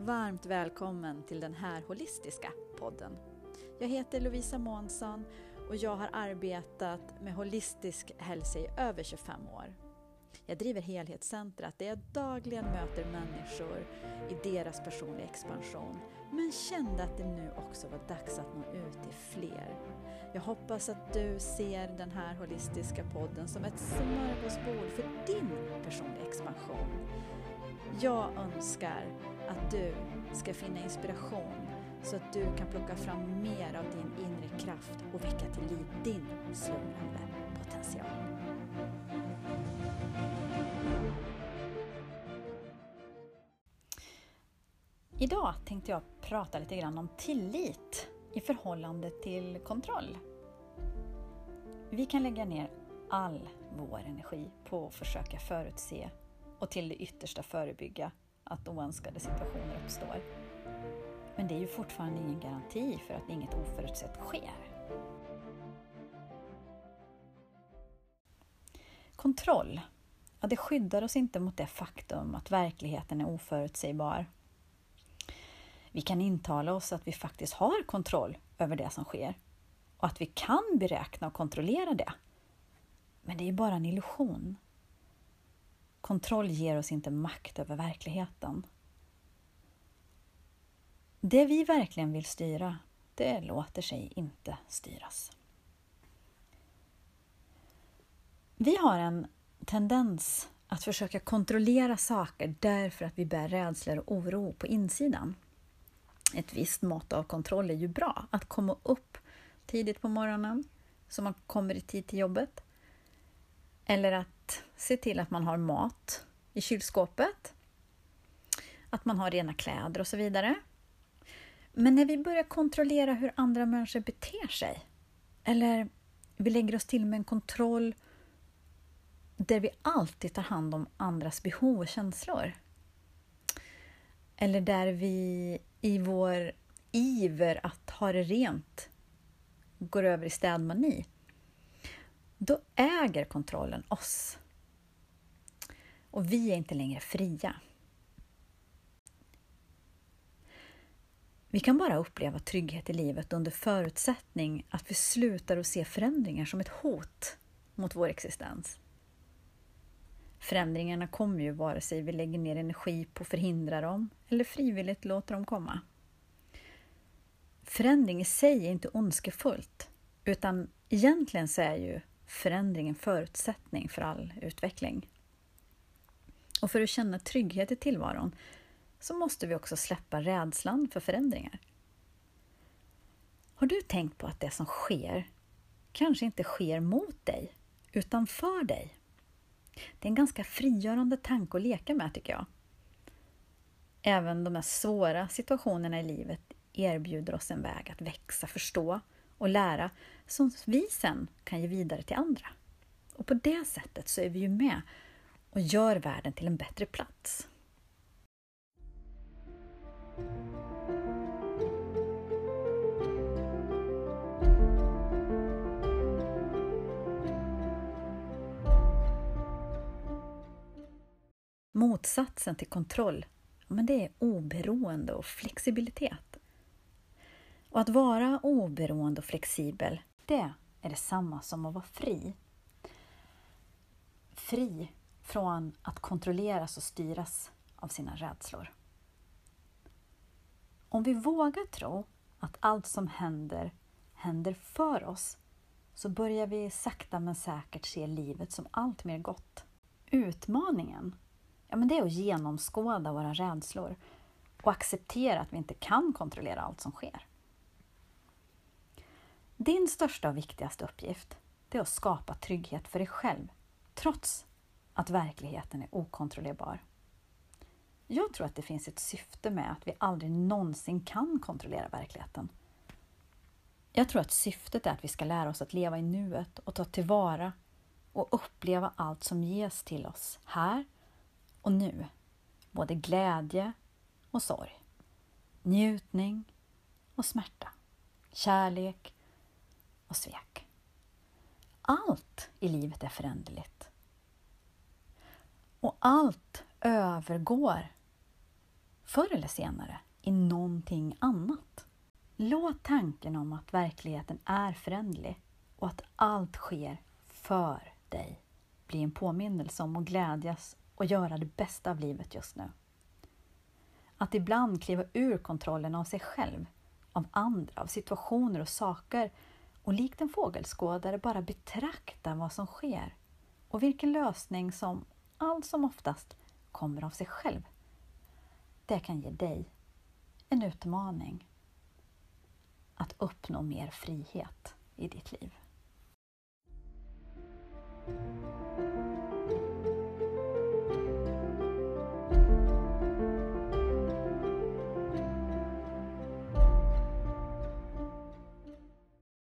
varmt välkommen till den här holistiska podden. Jag heter Lovisa Månsson och jag har arbetat med holistisk hälsa i över 25 år. Jag driver Helhetscentrat där jag dagligen möter människor i deras personliga expansion men kände att det nu också var dags att nå ut till fler. Jag hoppas att du ser den här holistiska podden som ett smörgåsbord för din personliga expansion. Jag önskar att du ska finna inspiration så att du kan plocka fram mer av din inre kraft och väcka till liv din slumrande potential. Idag tänkte jag prata lite grann om tillit i förhållande till kontroll. Vi kan lägga ner all vår energi på att försöka förutse och till det yttersta förebygga att oönskade situationer uppstår. Men det är ju fortfarande ingen garanti för att inget oförutsett sker. Kontroll, ja, det skyddar oss inte mot det faktum att verkligheten är oförutsägbar. Vi kan intala oss att vi faktiskt har kontroll över det som sker och att vi kan beräkna och kontrollera det. Men det är bara en illusion. Kontroll ger oss inte makt över verkligheten. Det vi verkligen vill styra, det låter sig inte styras. Vi har en tendens att försöka kontrollera saker därför att vi bär rädslor och oro på insidan. Ett visst mått av kontroll är ju bra. Att komma upp tidigt på morgonen så man kommer i tid till jobbet. Eller att se till att man har mat i kylskåpet. Att man har rena kläder och så vidare. Men när vi börjar kontrollera hur andra människor beter sig eller vi lägger oss till med en kontroll där vi alltid tar hand om andras behov och känslor. Eller där vi i vår iver att ha det rent går över i städmani. Då äger kontrollen oss. Och vi är inte längre fria. Vi kan bara uppleva trygghet i livet under förutsättning att vi slutar att se förändringar som ett hot mot vår existens. Förändringarna kommer ju vare sig vi lägger ner energi på att förhindra dem eller frivilligt låter dem komma. Förändring i sig är inte ondskefullt, utan egentligen så är ju förändring en förutsättning för all utveckling. Och för att känna trygghet i tillvaron så måste vi också släppa rädslan för förändringar. Har du tänkt på att det som sker kanske inte sker mot dig, utan för dig? Det är en ganska frigörande tanke att leka med tycker jag. Även de här svåra situationerna i livet erbjuder oss en väg att växa, förstå och lära som vi sen kan ge vidare till andra. Och på det sättet så är vi ju med och gör världen till en bättre plats. Motsatsen till kontroll, men det är oberoende och flexibilitet. Och att vara oberoende och flexibel, det är detsamma som att vara fri. Fri från att kontrolleras och styras av sina rädslor. Om vi vågar tro att allt som händer, händer för oss, så börjar vi sakta men säkert se livet som allt mer gott. Utmaningen ja, men det är att genomskåda våra rädslor och acceptera att vi inte kan kontrollera allt som sker. Din största och viktigaste uppgift är att skapa trygghet för dig själv, trots att verkligheten är okontrollerbar. Jag tror att det finns ett syfte med att vi aldrig någonsin kan kontrollera verkligheten. Jag tror att syftet är att vi ska lära oss att leva i nuet och ta tillvara och uppleva allt som ges till oss här och nu. Både glädje och sorg. Njutning och smärta. Kärlek och svek. Allt i livet är föränderligt. Och allt övergår förr eller senare i någonting annat. Låt tanken om att verkligheten är föränderlig och att allt sker för dig bli en påminnelse om att glädjas och göra det bästa av livet just nu. Att ibland kliva ur kontrollen av sig själv, av andra, av situationer och saker och likt en fågelskådare bara betrakta vad som sker och vilken lösning som allt som oftast kommer av sig själv. Det kan ge dig en utmaning att uppnå mer frihet i ditt liv.